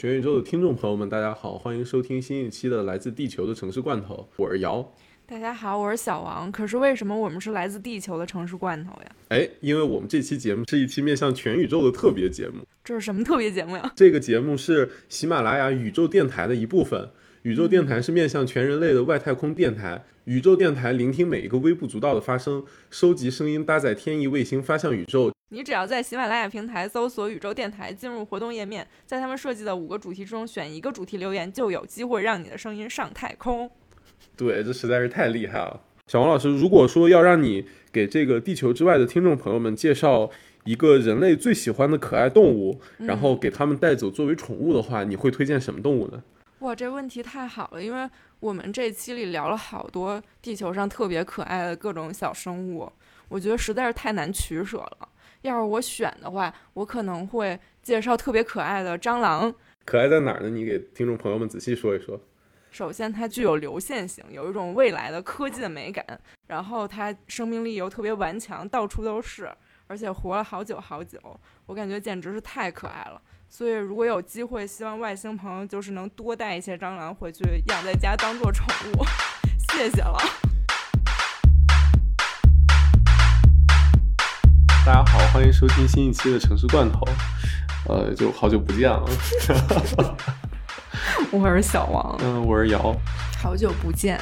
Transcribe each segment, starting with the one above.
全宇宙的听众朋友们，大家好，欢迎收听新一期的来自地球的城市罐头，我是姚。大家好，我是小王。可是为什么我们是来自地球的城市罐头呀？哎，因为我们这期节目是一期面向全宇宙的特别节目。这是什么特别节目呀？这个节目是喜马拉雅宇宙电台的一部分。宇宙电台是面向全人类的外太空电台。宇宙电台聆听每一个微不足道的发声，收集声音，搭载天翼卫星发向宇宙。你只要在喜马拉雅平台搜索“宇宙电台”，进入活动页面，在他们设计的五个主题中选一个主题留言，就有机会让你的声音上太空。对，这实在是太厉害了。小王老师，如果说要让你给这个地球之外的听众朋友们介绍一个人类最喜欢的可爱动物，然后给他们带走作为宠物的话，你会推荐什么动物呢？哇，这问题太好了，因为我们这期里聊了好多地球上特别可爱的各种小生物，我觉得实在是太难取舍了。要是我选的话，我可能会介绍特别可爱的蟑螂。可爱在哪儿呢？你给听众朋友们仔细说一说。首先，它具有流线型，有一种未来的科技的美感。然后，它生命力又特别顽强，到处都是，而且活了好久好久。我感觉简直是太可爱了。所以，如果有机会，希望外星朋友就是能多带一些蟑螂回去养在家，当做宠物。谢谢了。大家好，欢迎收听新一期的城市罐头。呃，就好久不见了。我是小王。嗯，我是姚。好久不见。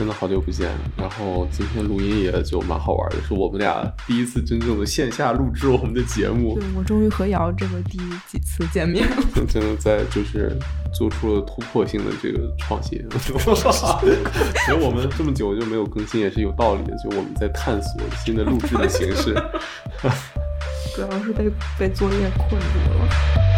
真的好久不见，然后今天录音也就蛮好玩的，是我们俩第一次真正的线下录制我们的节目。对我终于和瑶这个第几次见面了，真的在就是做出了突破性的这个创新。其实我们这么久就没有更新也是有道理的，就我们在探索新的录制的形式。主要是被被作业困住了。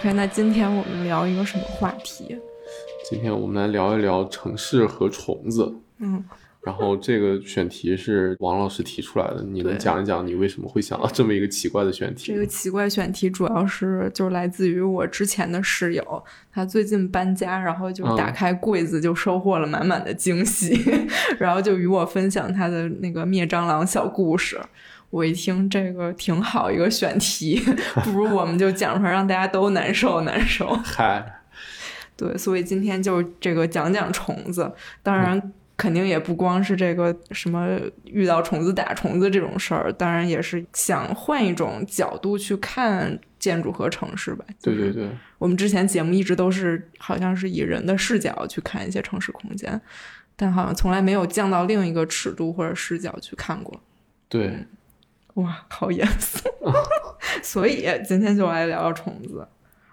OK，那今天我们聊一个什么话题？今天我们来聊一聊城市和虫子。嗯，然后这个选题是王老师提出来的，你能讲一讲你为什么会想到这么一个奇怪的选题？这个奇怪选题主要是就来自于我之前的室友，他最近搬家，然后就打开柜子就收获了满满的惊喜，然后就与我分享他的那个灭蟑螂小故事。我一听这个挺好一个选题，不如我们就讲出来让大家都难受难受。嗨，对，所以今天就这个讲讲虫子，当然肯定也不光是这个什么遇到虫子打虫子这种事儿，当然也是想换一种角度去看建筑和城市吧。对对对，我们之前节目一直都是好像是以人的视角去看一些城市空间，但好像从来没有降到另一个尺度或者视角去看过。对。哇，好严肃！所以今天就来聊聊虫子。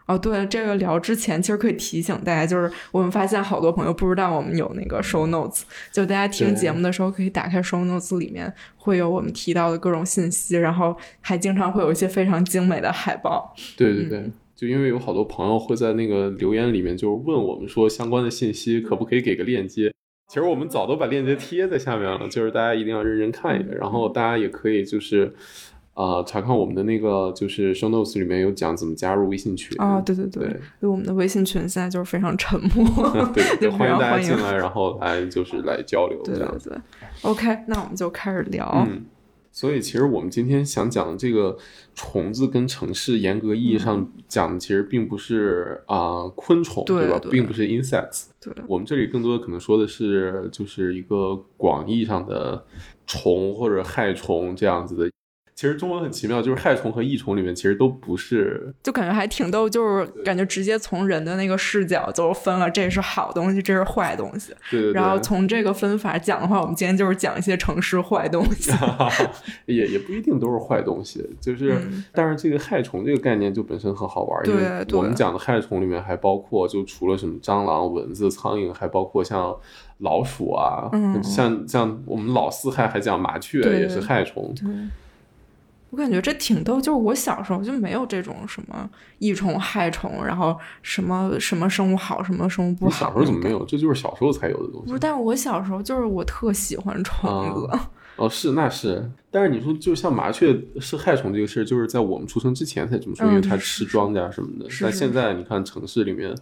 哦，对，这个聊之前其实可以提醒大家，就是我们发现好多朋友不知道我们有那个 show notes，就大家听节目的时候可以打开 show notes，里面会有我们提到的各种信息，然后还经常会有一些非常精美的海报。对对对，就因为有好多朋友会在那个留言里面就问我们说相关的信息可不可以给个链接。其实我们早都把链接贴在下面了，就是大家一定要认真看一眼，然后大家也可以就是，呃，查看我们的那个就是 show notes 里面有讲怎么加入微信群啊，对对对，对我们的微信群现在就是非常沉默，对，欢迎大家进来，然后来就是来交流，对对对，OK，那我们就开始聊。嗯。所以，其实我们今天想讲的这个虫子跟城市，严格意义上讲的，其实并不是啊昆虫，对吧？并不是 insects。对，我们这里更多的可能说的是，就是一个广义上的虫或者害虫这样子的。其实中文很奇妙，就是害虫和益虫里面其实都不是，就感觉还挺逗，就是感觉直接从人的那个视角就分了，这是好东西，这是坏东西。对对。然后从这个分法讲的话，我们今天就是讲一些城市坏东西。也也不一定都是坏东西，就是，但是这个害虫这个概念就本身很好玩，因为我们讲的害虫里面还包括，就除了什么蟑螂、蚊子、苍蝇，还包括像老鼠啊，像像我们老四害还讲麻雀也是害虫。我感觉这挺逗，就是我小时候就没有这种什么益虫害虫，然后什么什么生物好，什么生物不好。小时候怎么没有？这就是小时候才有的东西。不是，但是我小时候就是我特喜欢虫子。哦，是那是，但是你说就像麻雀是害虫这个事儿，就是在我们出生之前才这么说，因为它吃庄稼什么的。但现在你看城市里面。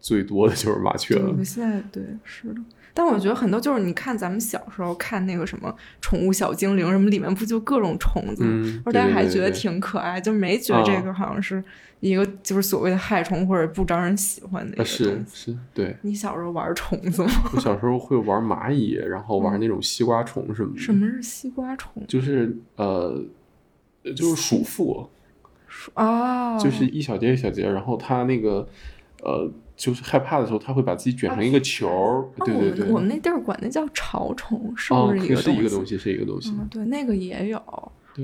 最多的就是麻雀了。对，现在对是的。但我觉得很多就是你看咱们小时候看那个什么宠物小精灵什么，里面不就各种虫子？嗯，而大家还觉得挺可爱，就没觉得这个好像是一个就是所谓的害虫或者不招人喜欢的一个啊是东西。是，对你小时候玩虫子吗？我小时候会玩蚂蚁，然后玩那种西瓜虫什么的。什么是西瓜虫？就是呃，就是鼠妇，哦，就是一小节一小节，然后它那个呃，就是害怕的时候，它会把自己卷成一个球对对对，我们我们那地儿管那叫潮虫，是哦，不是一个是一个东西？是一个东西。嗯，对，那个也有。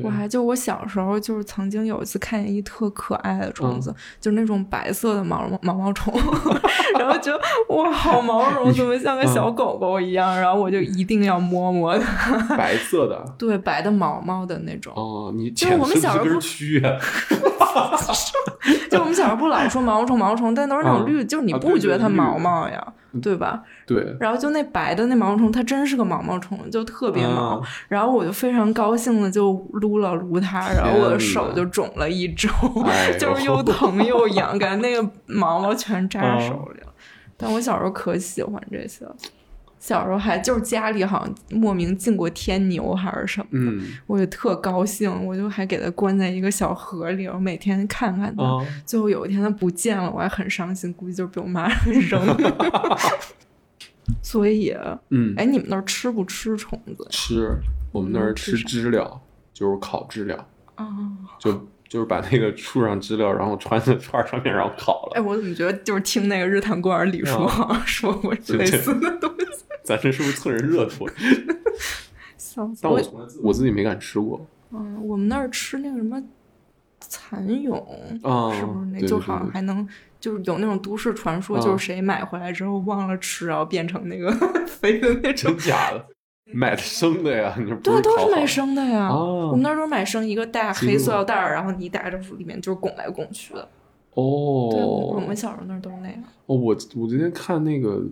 我还就我小时候就是曾经有一次看见一特可爱的虫嗯子，就是那种白色的毛毛毛毛虫，然后就哇好毛绒，怎么像个小嗯狗狗一样？然后我就一定要摸摸它，白色的。对，白的毛毛的那种。哦，你就是我们小时候不根蛆啊？就我们小时候不老说毛毛虫毛毛虫，但都是那种嗯绿，就是你啊不觉得它毛毛呀，对吧？对，然后就那白的那毛毛虫，它真是个毛毛虫，就特别毛。啊然后我就非常高兴的就撸了撸它，然后我的手就肿了一周，哎就是又疼又痒，感觉那个毛毛全扎啊手里了。但我小时候可喜欢这些了，小时候还就是家里好像莫名进过天牛还是什么，嗯我就特高兴，我就还给它关在一个小盒里，我每天看看它。啊，最后有一天它不见了，我还很伤心，估计就是被我妈 扔了。所以，嗯，哎，你们那儿吃不吃虫子？吃我们那儿吃知了，就是烤知了，啊、就就是把那个树上知了，然后穿在串儿上面，然后烤了哎，了。我怎么觉得就是听那个日坛公园李叔啊好像说过类似的东西，咱这是不是蹭人热度？笑死但我从来我自己没敢吃过。嗯，我们那儿吃那个什么蚕蛹，啊，是不是那就好像还能就是有那种都市传说，啊就是谁买回来之后忘了吃，然后变成那个 飞的那种真。假的？买的 生的呀？你对，都是买生的呀。啊我们那儿都是买生，一个大黑塑料袋儿，然后你一打开里面就是拱来拱去的。对，我哦们小时候那儿都是那样。哦，我我今天看那个《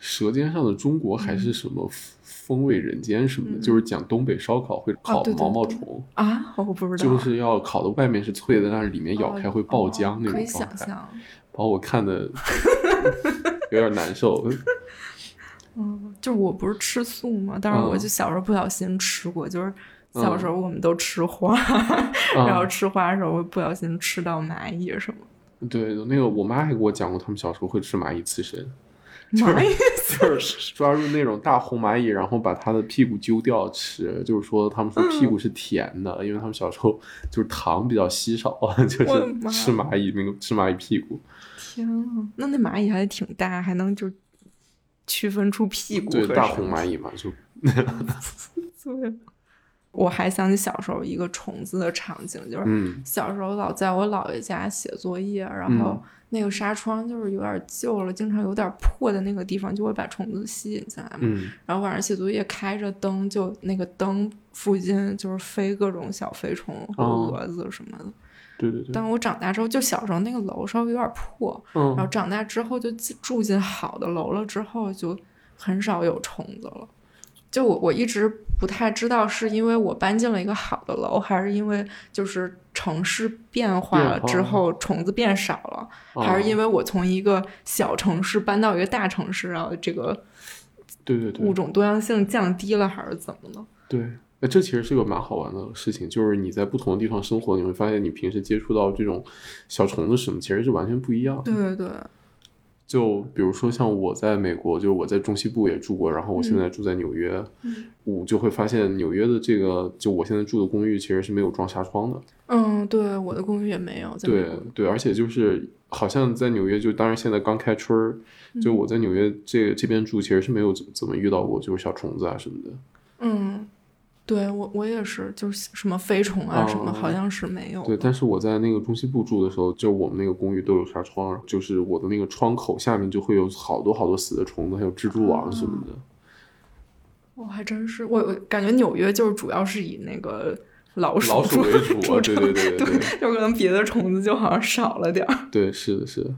舌尖上的中国》还是什么《风味人间》什么的，嗯。就是讲东北烧烤会烤毛毛对。虫，啊，我不知道，就是要烤的外面是脆的，但是里面咬哦开会爆哦浆那可以种状态，想象。把我看的 有点难受。嗯，就是我不是吃素嘛，但是我嗯。就小时候不小心吃过，就是小时候我们都吃花，嗯。然后吃花的时候会不小心吃到蚂蚁什么。对，那个我妈还给我讲过，他们小时候会吃蚂蚁刺身，蚂蚁就是抓住那种大红蚂蚁，然后把它的屁股揪掉吃。就是说，他们说屁股是甜的，因为他们小时候就是糖比较稀少，就是吃蚂蚁那个吃蚂蚁屁股。天啊，那那蚂蚁还挺大，还能就区分出屁股对，大红蚂蚁嘛，就 对，我还想起小时候一个虫子的场景，就是嗯小时候老在我姥爷家写作业，然后嗯那个纱窗就是有点旧了，经常有点破的那个地方，就会把虫子吸引进来嘛。嗯然后晚上写作业开着灯，就那个灯附近就是飞各种小飞虫和哦蛾子什么的。对对对，但我长大之后，就小时候那个楼稍微有点破，然后嗯长大之后就住进好的楼了之后，就很少有虫子了。就我我一直不太知道是因为我搬进了一个好的楼，还是因为就是城市变化了之后虫子变少了，还是因为为我从一个小城市搬到一个大城市，然后这个对对对物种多样性降低了，还是怎么的？对。那这其实是个蛮好玩的事情，就是你在不同的地方生活，你会发现你平时接触到这种小虫子什么，其实是完全不一样的。对对对，就比如说像我在美国，就是我在中西部也住过，然后我现嗯在住在纽约，嗯我就会发现纽约的这个，就我现在住的公寓其实是没有装纱窗的。嗯，对，我的公寓也没有，对对，而且就是好像在纽约，就当然现在刚开春儿，就我在纽约这这边住，其实是没有怎怎么遇到过就是小虫子啊什么的。嗯，对我我也是，就是什么飞虫啊什么，哦好像是没有。对，但是我在那个中西部住的时候，就我们那个公寓都有纱窗，就是我的那个窗口下面就会有好多好多死的虫子，还有蜘蛛网什么的。我还真是，我我感觉纽约就是主要是以那个老鼠老鼠为主啊，对对对对对就可能别的虫子就好像少了点儿。对，是的，是的。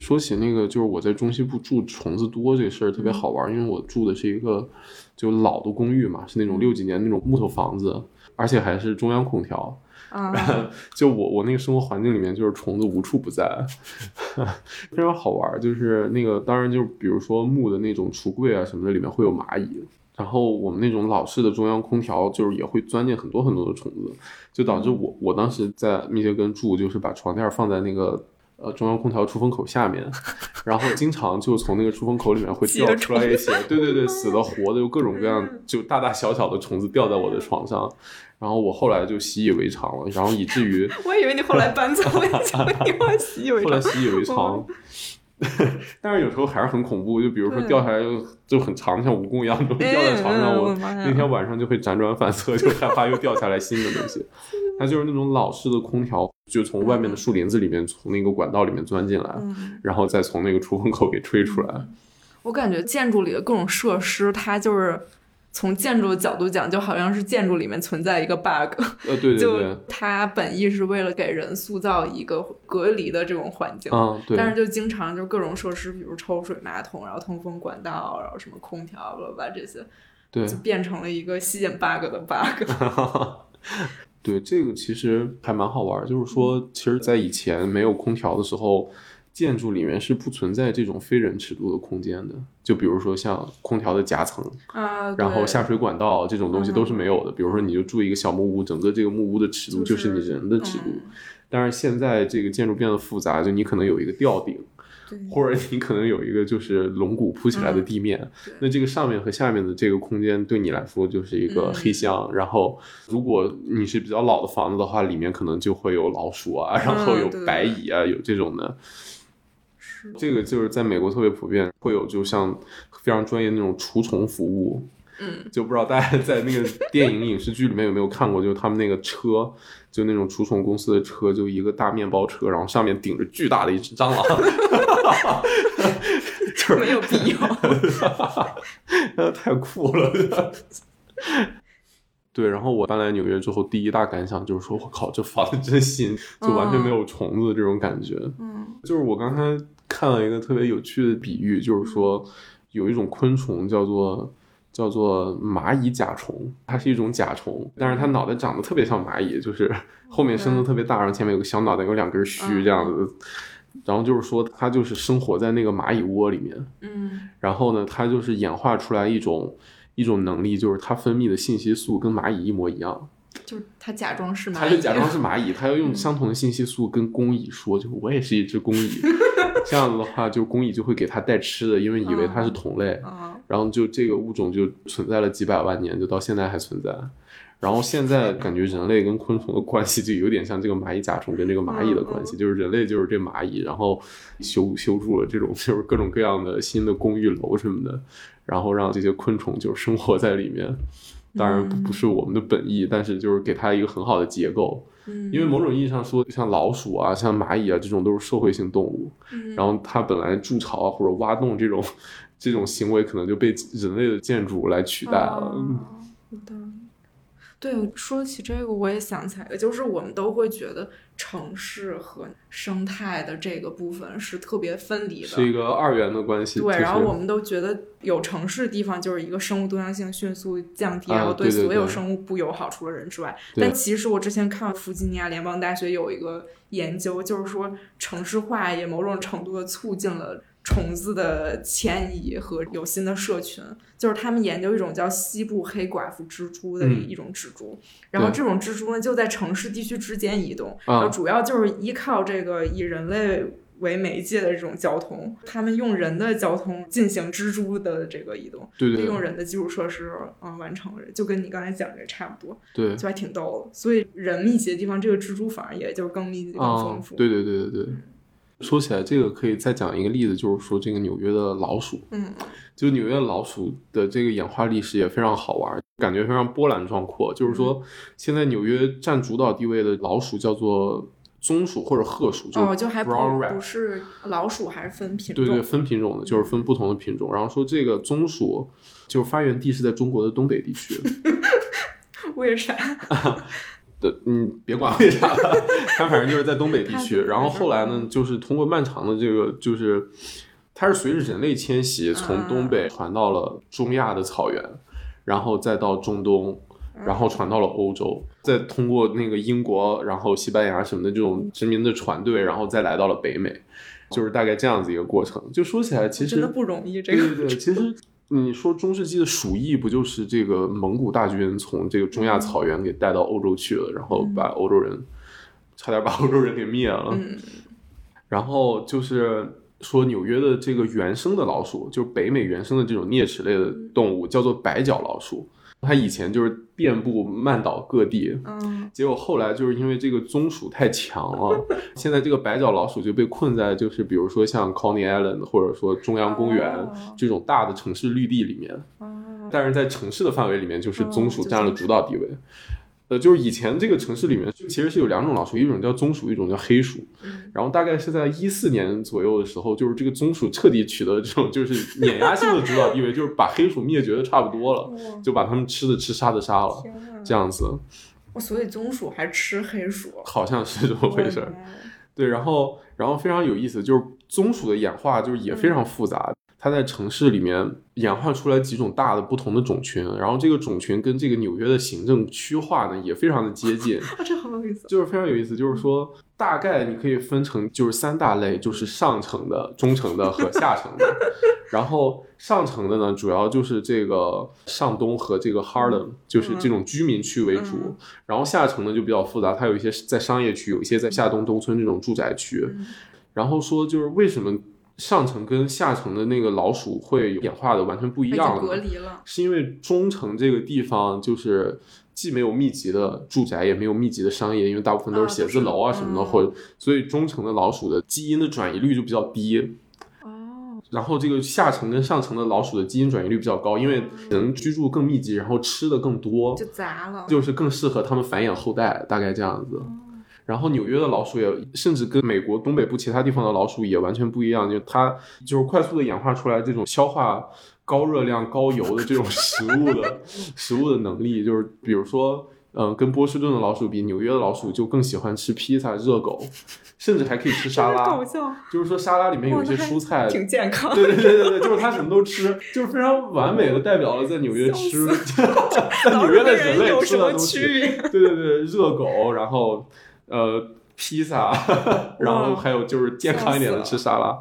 说起那个，就是我在中西部住虫子多这事儿特别好玩，因为我住的是一个就老的公寓嘛，是那种六几年那种木头房子，而且还是中央空调。啊，就我我那个生活环境里面，就是虫子无处不在，非常好玩。就是那个，当然就比如说木的那种橱柜啊什么的，里面会有蚂蚁。然后我们那种老式的中央空调，就是也会钻进很多很多的虫子，就导致我我当时在密歇根住，就是把床垫放在那个呃中央空调出风口下面，然后经常就从那个出风口里面会掉出来一些，对对对，死的活的，有各种各样，就大大小小的虫子掉在我的床上。然后我后来就习以为常了，然后以至于 我以为你后来搬走了，你会习以为常。后来习以为常，但是有时候还是很恐怖，就比如说掉下来就就很长，像蜈蚣一样掉在床上，我那天晚上就会辗转反侧，就害怕又掉下来新的东西。它就是那种老式的空调，就从外面的树林子里面，从那个管道里面钻进来，然后再从那个出风口给吹出来。我感觉建筑里的各种设施，它就是。从建筑的角度讲，就好像是建筑里面存在一个 bug，呃，对对 对，它本意是为了给人塑造一个隔离的这种环境，嗯，对，但是就经常就各种设施，比如抽水马桶，然后通风管道，然后什么空调，了吧这些，对，就变成了一个吸引 bug 的 bug。对，这个其实还蛮好玩，就是说，其实，在以前没有空调的时候。建筑里面是不存在这种非人尺度的空间的，就比如说像空调的夹层啊，然后下水管道这种东西都是没有的。比如说你就住一个小木屋，整个这个木屋的尺度就是你人的尺度。但是现在这个建筑变得复杂，就你可能有一个吊顶，或者你可能有一个就是龙骨铺起来的地面，那这个上面和下面的这个空间对你来说就是一个黑箱。然后如果你是比较老的房子的话，里面可能就会有老鼠啊，然后有白蚁啊，有这种的。这个就是在美国特别普遍，会有就像非常专业那种除虫服务，嗯，就不知道大家在那个电影影视剧里面有没有看过，就是他们那个车，就那种除虫公司的车，就一个大面包车，然后上面顶着巨大的一只蟑螂，就 是没有必要，太酷了。对，然后我搬来纽约之后，第一大感想就是说，我靠，这房子真新，就完全没有虫子这种感觉。嗯，就是我刚才看了一个特别有趣的比喻，就是说有一种昆虫叫做叫做蚂蚁甲虫，它是一种甲虫，但是它脑袋长得特别像蚂蚁，就是后面身子特别大，然后前面有个小脑袋，有两根须这样子。然后就是说，它就是生活在那个蚂蚁窝里面。嗯，然后呢，它就是演化出来一种。一种能力就是它分泌的信息素跟蚂蚁一模一样，就是它假装是蚂蚁，它就假装是蚂蚁，它要用相同的信息素跟工蚁说，就我也是一只工蚁，这样子的话，就工蚁就会给它带吃的，因为以为它是同类，然后就这个物种就存在了几百万年，就到现在还存在。然后现在感觉人类跟昆虫的关系就有点像这个蚂蚁甲虫跟这个蚂蚁的关系，就是人类就是这蚂蚁，然后修修筑了这种就是各种各样的新的公寓楼什么的。然后让这些昆虫就是生活在里面，当然不是我们的本意，但是就是给它一个很好的结构。因为某种意义上说，像老鼠啊、像蚂蚁啊这种都是社会性动物，然后它本来筑巢或者挖洞这种这种行为，可能就被人类的建筑来取代了。对，说起这个，我也想起来了，就是我们都会觉得城市和生态的这个部分是特别分离的，是一个二元的关系。对，然后我们都觉得有城市的地方就是一个生物多样性迅速降低，然后对所有生物不友好，除了人之外。但其实我之前看弗吉尼亚联邦大学有一个研究，就是说城市化也某种程度的促进了。虫子的迁移和有新的社群，就是他们研究一种叫西部黑寡妇蜘蛛的一种蜘蛛，然后这种蜘蛛呢就在城市地区之间移动，然后主要就是依靠这个以人类为媒介的这种交通，他们用人的交通进行蜘蛛的这个移动，利用人的基础设施嗯完成，就跟你刚才讲这差不多，对，就还挺逗的。所以人密集的地方，这个蜘蛛反而也就更密集、更丰富。对对对对对。说起来，这个可以再讲一个例子，就是说这个纽约的老鼠，嗯，就纽约老鼠的这个演化历史也非常好玩，感觉非常波澜壮阔。就是说，现在纽约占主导地位的老鼠叫做棕鼠或者褐鼠，哦，就还不不是老鼠，还是分品种？对对，分品种的，就是分不同的品种。然后说这个棕鼠，就是发源地是在中国的东北地区。为啥？的，嗯，别管为啥，他反正就是在东北地区。然后后来呢，就是通过漫长的这个，就是它是随着人类迁徙从东北传到了中亚的草原，然后再到中东，然后传到了欧洲，再通过那个英国，然后西班牙什么的这种殖民的船队，然后再来到了北美，就是大概这样子一个过程。就说起来，其实真的不容易。这个对对对，其实。你说中世纪的鼠疫不就是这个蒙古大军从这个中亚草原给带到欧洲去了，然后把欧洲人差点把欧洲人给灭了。然后就是说纽约的这个原生的老鼠，就是北美原生的这种啮齿类的动物，叫做白脚老鼠。它以前就是遍布曼岛各地，嗯，结果后来就是因为这个棕鼠太强了，现在这个白脚老鼠就被困在就是比如说像 Coney Island 或者说中央公园这种大的城市绿地里面，但是在城市的范围里面，就是棕鼠占了主导地位。呃，就是以前这个城市里面其实是有两种老鼠，一种叫棕鼠，一种叫黑鼠。然后大概是在一四年左右的时候，就是这个棕鼠彻底取得这种就是碾压性的主导地位，就是把黑鼠灭绝的差不多了，就把它们吃的吃，杀的杀了，这样子。所以棕鼠还吃黑鼠？好像是这么回事儿。对，然后然后非常有意思，就是棕鼠的演化就是也非常复杂。它在城市里面演化出来几种大的不同的种群，然后这个种群跟这个纽约的行政区划呢也非常的接近。这好有意思，就是非常有意思，就是说大概你可以分成就是三大类，就是上层的、中层的和下层的。然后上层的呢，主要就是这个上东和这个 Harlem，就是这种居民区为主。然后下层呢就比较复杂，它有一些在商业区，有一些在下东东村这种住宅区。然后说就是为什么？上层跟下层的那个老鼠会演化的完全不一样了，隔离了，是因为中层这个地方就是既没有密集的住宅，也没有密集的商业，因为大部分都是写字楼啊什么的，或者所以中层的老鼠的基因的转移率就比较低。哦，然后这个下层跟上层的老鼠的基因转移率比较高，因为人居住更密集，然后吃的更多，就杂了，就是更适合他们繁衍后代，大概这样子。然后纽约的老鼠也，甚至跟美国东北部其他地方的老鼠也完全不一样，就它就是快速的演化出来这种消化高热量、高油的这种食物的 食物的能力，就是比如说，嗯，跟波士顿的老鼠比，纽约的老鼠就更喜欢吃披萨、热狗，甚至还可以吃沙拉。就是说沙拉里面有一些蔬菜，挺健康。对对对对对，就是它什么都吃，就是非常完美的代表了在纽约吃，在纽约的人类吃的东西。对对对，热狗，然后。呃，披萨，然后还有就是健康一点的吃沙拉，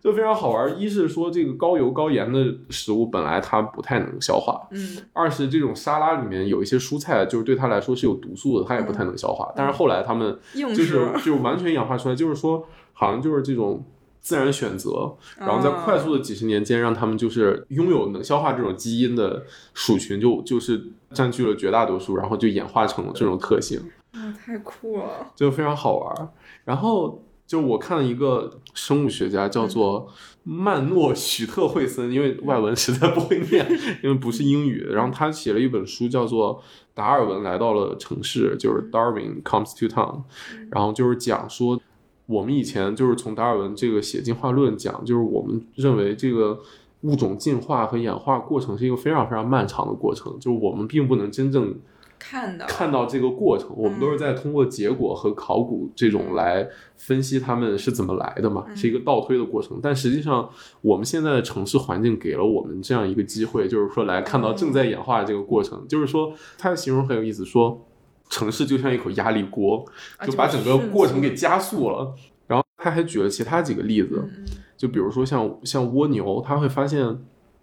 就非常好玩。一是说这个高油高盐的食物本来它不太能消化，嗯。二是这种沙拉里面有一些蔬菜，就是对它来说是有毒素的，它也不太能消化。但是后来他们就是就完全演化出来，就是说好像就是这种自然选择，然后在快速的几十年间，让他们就是拥有能消化这种基因的鼠群，就就是占据了绝大多数，然后就演化成了这种特性。啊，太酷了！就非常好玩。然后就我看了一个生物学家，叫做曼诺许特惠森，因为外文实在不会念，因为不是英语。然后他写了一本书，叫做《达尔文来到了城市》，就是 Darwin Comes to Town。然后就是讲说，我们以前就是从达尔文这个写进化论讲，就是我们认为这个物种进化和演化过程是一个非常非常漫长的过程，就是我们并不能真正。看到看到这个过程，我们都是在通过结果和考古这种来分析他们是怎么来的嘛，是一个倒推的过程。但实际上，我们现在的城市环境给了我们这样一个机会，就是说来看到正在演化的这个过程。就是说，他的形容很有意思，说城市就像一口压力锅，就把整个过程给加速了。然后他还举了其他几个例子，就比如说像像蜗牛，他会发现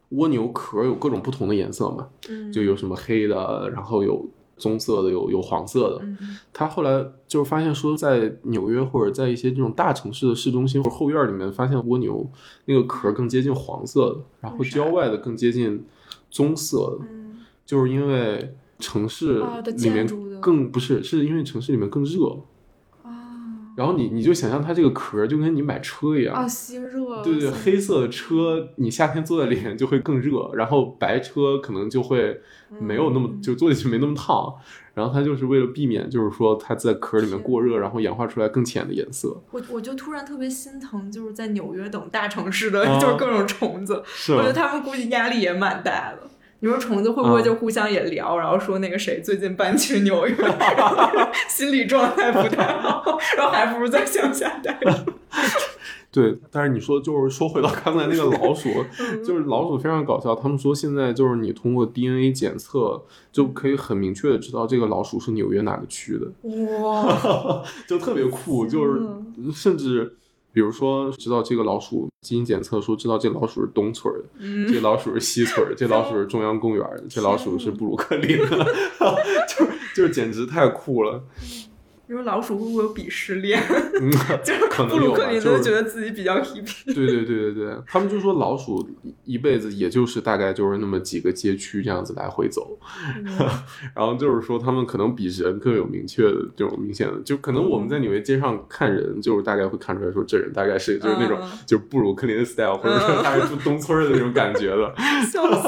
蜗牛壳有各种不同的颜色嘛，就有什么黑的，然后有。棕色的有有黄色的，他后来就是发现说，在纽约或者在一些这种大城市的市中心或者后院里面，发现蜗牛那个壳更接近黄色的，然后郊外的更接近棕色的，就是因为城市里面更不是，是因为城市里面更热。然后你你就想象它这个壳就跟你买车一样啊，吸热。对对，黑色的车你夏天坐在里面就会更热，然后白车可能就会没有那么就坐进去没那么烫。然后它就是为了避免，就是说它在壳里面过热，然后氧化出来更浅的颜色。我我就突然特别心疼，就是在纽约等大城市的，就是各种虫子。是。我觉得他们估计压力也蛮大的。你说虫子会不会就互相也聊，然后说那个谁最近搬去纽约，心理状态不太好，然后还不如在乡下待着。对，但是你说就是说回到刚才那个老鼠，就是老鼠非常搞笑。他们说现在就是你通过 DNA 检测就可以很明确的知道这个老鼠是纽约哪个区的，哇，就特别酷。就是甚至比如说知道这个老鼠基因检测说知道这老鼠是东村的，嗯。这老鼠是西村的，这老鼠是中央公园的，这老鼠是布鲁克林的，就就是简直太酷了。你说老鼠会不会有鄙视链？嗯，就是可能布鲁克林都觉得自己比较 hippie。对对对对对，他们就说老鼠一辈子也就是大概就是那么几个街区这样子来回走，然后就是说他们可能比人更有明确的这种明显的，就可能我们在纽约街上看人，就是大概会看出来说这人大概是就是那种就是布鲁克林的 style，或者说他是住东村的那种感觉的。笑死！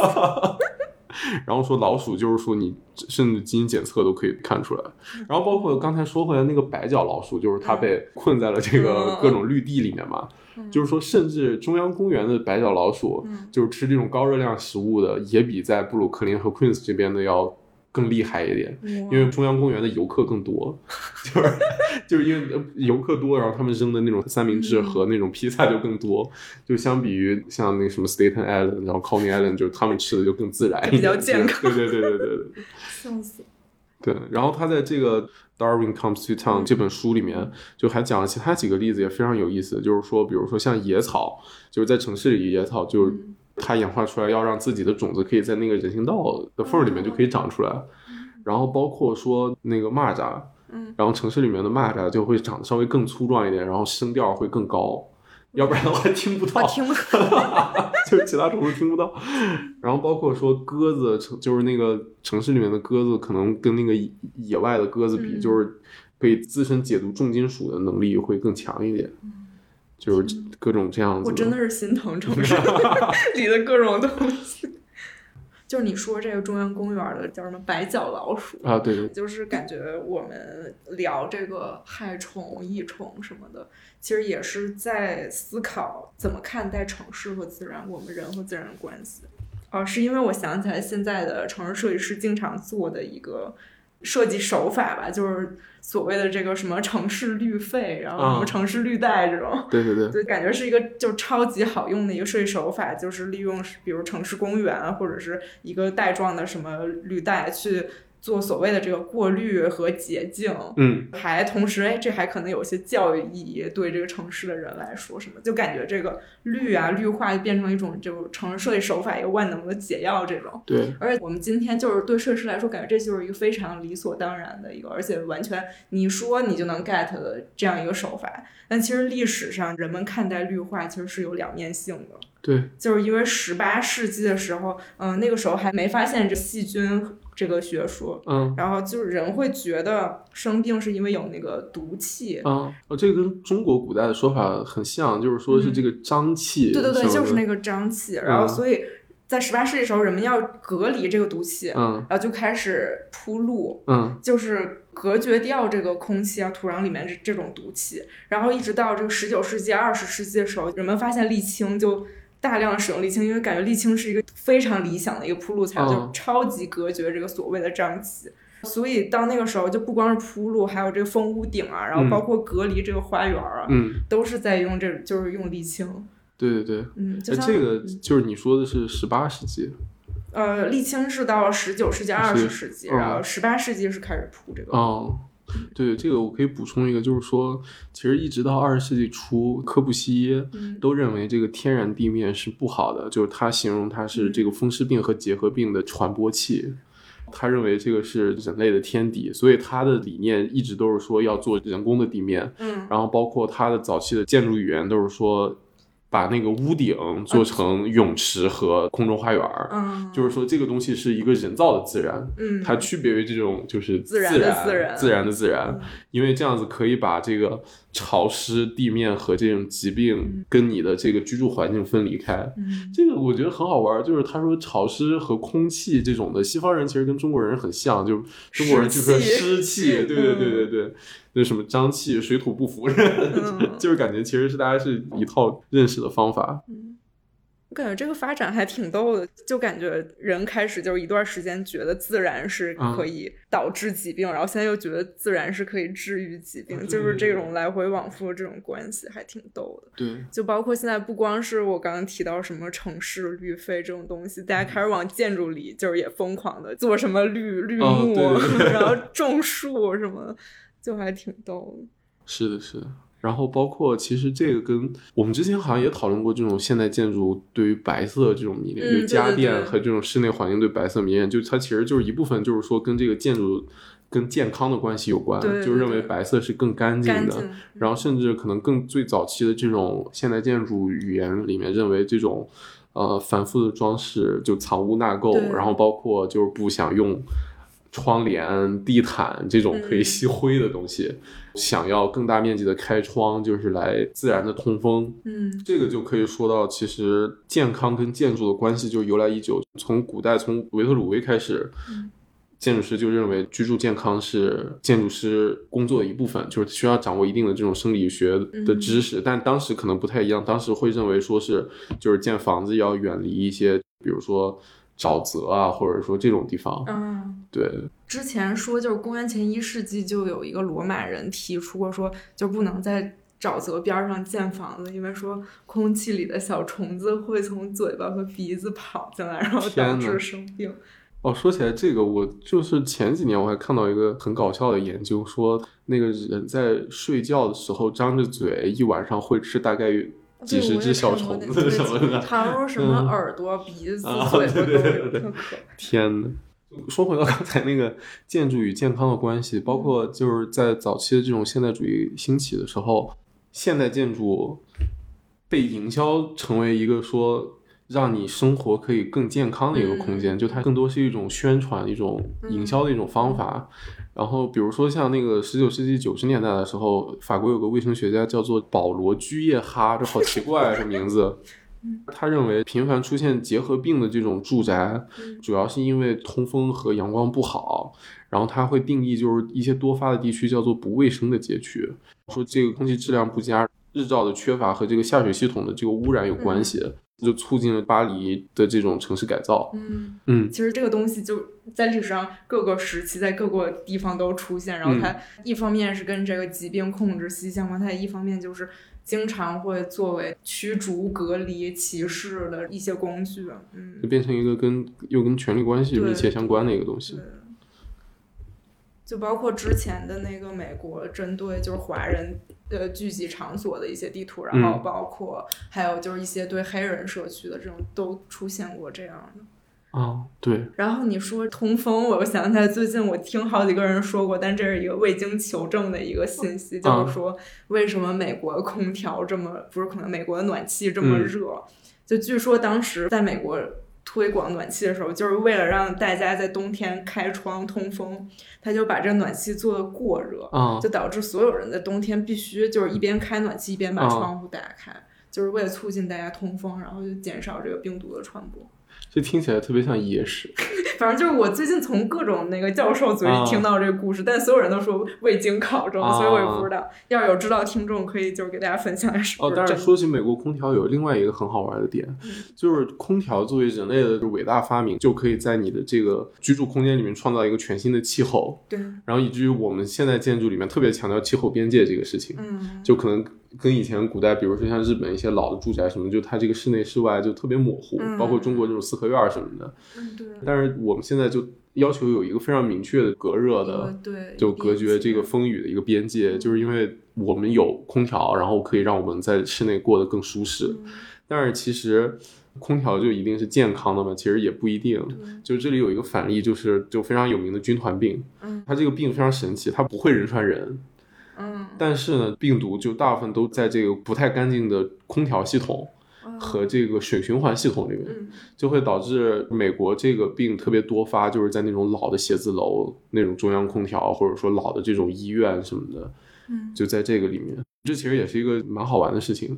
然后说老鼠就是说你甚至基因检测都可以看出来，然后包括刚才说回来那个白脚老鼠，就是它被困在了这个嗯。各种绿地里面嘛，就是说甚至中央公园的白脚老鼠，嗯。就是吃这种高热量食物的，也比在布鲁克林和 Queens 这边的要更厉害一点。因为中央公园的游客更多，就是就是因为呃游客多，然后他们扔的那种三明治和那种披萨就更多，就相比于像那什么 Staten Island，然后 Coney Island，就是他们吃的就更自然一点，比较健康对对对对对对笑死！对。然后他在这个 Darwin Comes to Town 这本书里面，就还讲了其他几个例子，也非常有意思。就是说，比如说像野草，就是在城市里野草，就是它演化出来要让自己的种子可以在那个人行道的缝儿里面就可以长出来。然后包括说那个蚂蚱，嗯，然后城市里面的蚂蚱就会长得稍微更粗壮一点，然后声调会更高，要不然的话听不到。我听不就是其他宠物听不到。然后包括说鸽子，就是那个城市里面的鸽子，可能跟那个野外的鸽子比，嗯就是可以自身解读重金属的能力会更强一点。就是各种这样子。我真的是心疼城市 里的各种东西。就是你说这个中央公园的叫什么白脚老鼠啊，对对，就是感觉我们聊这个害虫、益虫什么的，其实也是在思考怎么看待城市和自然，我们人和自然的关系。哦、是因为我想起来现在的城市设计师经常做的一个设计手法吧，就是所谓的这个什么城市绿肺，然后什么啊城市绿带这种。对对对，就，感觉是一个就超级好用的一个设计手法，就是利用比如城市公园或者是一个带状的什么绿带去做所谓的这个过滤和洁净，嗯，还同时哎，这还可能有一些教育意义，对这个城市的人来说什么，就感觉这个绿啊绿化就变成一种就是城市设计手法一个万能的解药这种。对，而且我们今天就是对设计师来说，感觉这就是一个非常理所当然的一个，而且完全你说你就能 get 的这样一个手法。但其实历史上人们看待绿化其实是有两面性的，对，就是因为十八世纪的时候，嗯、那个时候还没发现这细菌这个学说，嗯。然后就是人会觉得生病是因为有那个毒气。啊，哦，这个跟中国古代的说法很像，就是说是这个瘴气、嗯对对对，就是那个，个瘴气。然后所以在十八世纪的时候，人们要隔离这个毒气，嗯然后就开始铺路，嗯就是隔绝掉这个空气啊、土壤里面这这种毒气，然后一直到这个十九世纪、二十世纪的时候，人们发现沥青就大量使用沥青，因为感觉沥青是一个非常理想的一个铺路材料，嗯就超级隔绝这个所谓的瘴气。所以到那个时候，就不光是铺路，还有这个封屋顶啊，然后包括隔离这个花园啊，嗯，都是在用这，就是用沥青。对对对。嗯，就哎，像这个就是你说的是十八世纪，呃，沥青是到十九世纪、二十世纪，嗯然后十八世纪是开始铺这个。哦，对，这个我可以补充一个，就是说，其实一直到二十世纪初，科布西耶嗯。都认为这个天然地面是不好的，就是他形容它是这个风湿病和结核病的传播器。他认为这个是人类的天敌，所以他的理念一直都是说要做人工的地面，嗯。然后包括他的早期的建筑语言都是说把那个屋顶做成泳池和空中花园儿，嗯，就是说这个东西是一个人造的自然，嗯，它区别于这种就是自然然的自然自然的自然嗯，因为这样子可以把这个潮湿地面和这种疾嗯。病跟你的这个居住环境分离开。嗯。这个我觉得很好玩，就是他说潮湿和空气这种的，西方人其实跟中国人很像，就中国人就说湿湿气气，对对对对对，那什么瘴气、水土不服。就是感觉其实是大家是一套认识的方法。我感觉这个发展还挺逗的，就感觉人开始就是一段时间觉得自然是可以导致疾病，然后现在又觉得自然是可以治愈疾病，就是这种来回往复的这种关系还挺逗的。对，就包括现在不光是我刚刚提到什么城市绿肺这种东西，大家开始往建筑里就是也疯狂的做什么绿绿幕，然后 种树什么，就还挺逗的。是的，是的。然后包括其实这个跟我们之前好像也讨论过这种现代建筑对于白色这种迷恋，就家电和这种室内环境对白色迷恋，就它其实就是一部分就是说跟这个建筑跟健康的关系有关，就认为白色是更干净的。然后甚至可能更最早期的这种现代建筑语言里面认为这种呃繁复的装饰就藏污纳垢，然后包括就是不想用。窗帘、地毯这种可以吸灰的东西，想要更大面积的开窗，就是来自然的通风。嗯，这个就可以说到，其实健康跟建筑的关系就由来已久。从古代，从维特鲁威开始，建筑师就认为居住健康是建筑师工作的一部分，就是需要掌握一定的这种生理学的知识。但当时可能不太一样，当时会认为说是就是建房子要远离一些，比如说。沼泽啊，或者说这种地方，嗯，对。之前说就是公元前一世纪就有一个罗马人提出过说，就不能在沼泽边上建房子，因为说空气里的小虫子会从嘴巴和鼻子跑进来，然后导致生病。哦，说起来这个，我就是前几年我还看到一个很搞笑的研究，说那个人在睡觉的时候张着嘴，一晚上会吃大概。几十只小虫子什么的，他说什么耳朵、鼻子、嘴巴都有，特 可天呐，说回到刚才那个建筑与健康的关系，包括就是在早期的这种现代主义兴起的时候，现代建筑被营销成为一个说让你生活可以更健康的一个空间，就它更多是一种宣传、一种营销的一种方法。然后，比如说像那个十九世纪九十年代的时候，法国有个卫生学家叫做保罗居耶哈，这好奇怪啊，这名字。他认为频繁出现结核病的这种住宅，主要是因为通风和阳光不好。然后他会定义就是一些多发的地区叫做不卫生的街区，说这个空气质量不佳、日照的缺乏和这个下水系统的这个污染有关系。就促进了巴黎的这种城市改造。嗯嗯，其实这个东西就在历史上各个时期，在各个地方都出现。然后它一方面是跟这个疾病控制息息相关，它一方面就是经常会作为驱逐、隔离、歧视的一些工具。嗯，就变成一个跟又跟权力关系密切相关的一个东西。就包括之前的那个美国针对就是华人呃聚集场所的一些地图，然后包括还有就是一些对黑人社区的这种都出现过这样的。啊，对。然后你说通风，我又想起来最近我听好几个人说过，但这是一个未经求证的一个信息，就是说为什么美国的空调这么不是可能美国的暖气这么热？就据说当时在美国。推广暖气的时候，就是为了让大家在冬天开窗通风，他就把这暖气做的过热，就导致所有人在冬天必须就是一边开暖气一边把窗户打开，就是为了促进大家通风，然后就减少这个病毒的传播。这听起来特别像野史。反正就是我最近从各种那个教授嘴里听到这个故事，但所有人都说未经考证，所以我也不知道。要是有知道听众，可以就是给大家分享一下。哦，但是说起美国空调，有另外一个很好玩的点，就是空调作为人类的伟大发明，就可以在你的这个居住空间里面创造一个全新的气候。对。然后以至于我们现在建筑里面特别强调气候边界这个事情。嗯。就可能。跟以前古代，比如说像日本一些老的住宅什么，就它这个室内室外就特别模糊，包括中国这种四合院什么的。嗯，对。但是我们现在就要求有一个非常明确的隔热的，对，就隔绝这个风雨的一个边界，就是因为我们有空调，然后可以让我们在室内过得更舒适。但是其实空调就一定是健康的吗？其实也不一定。就这里有一个反例，就是就非常有名的军团病。嗯，它这个病非常神奇，它不会人传人。嗯，但是呢，病毒就大部分都在这个不太干净的空调系统和这个水循环系统里面，就会导致美国这个病特别多发，就是在那种老的写字楼那种中央空调，或者说老的这种医院什么的，嗯，就在这个里面。这其实也是一个蛮好玩的事情。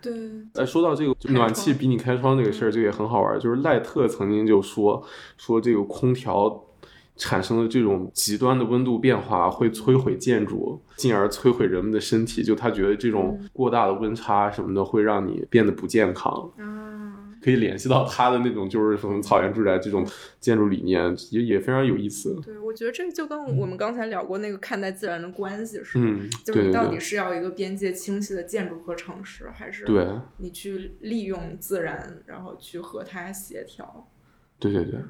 对，哎，说到这个暖气比你开窗这个事儿，这个也很好玩。就是赖特曾经就说说这个空调。产生的这种极端的温度变化会摧毁建筑，进而摧毁人们的身体。就他觉得这种过大的温差什么的会让你变得不健康。啊，可以联系到他的那种就是什么草原住宅这种建筑理念，也也非常有意思。对，我觉得这就跟我们刚才聊过那个看待自然的关系似的，嗯，就是你到底是要一个边界清晰的建筑和城市，还是对你去利用自然，然后去和它协调？对对对，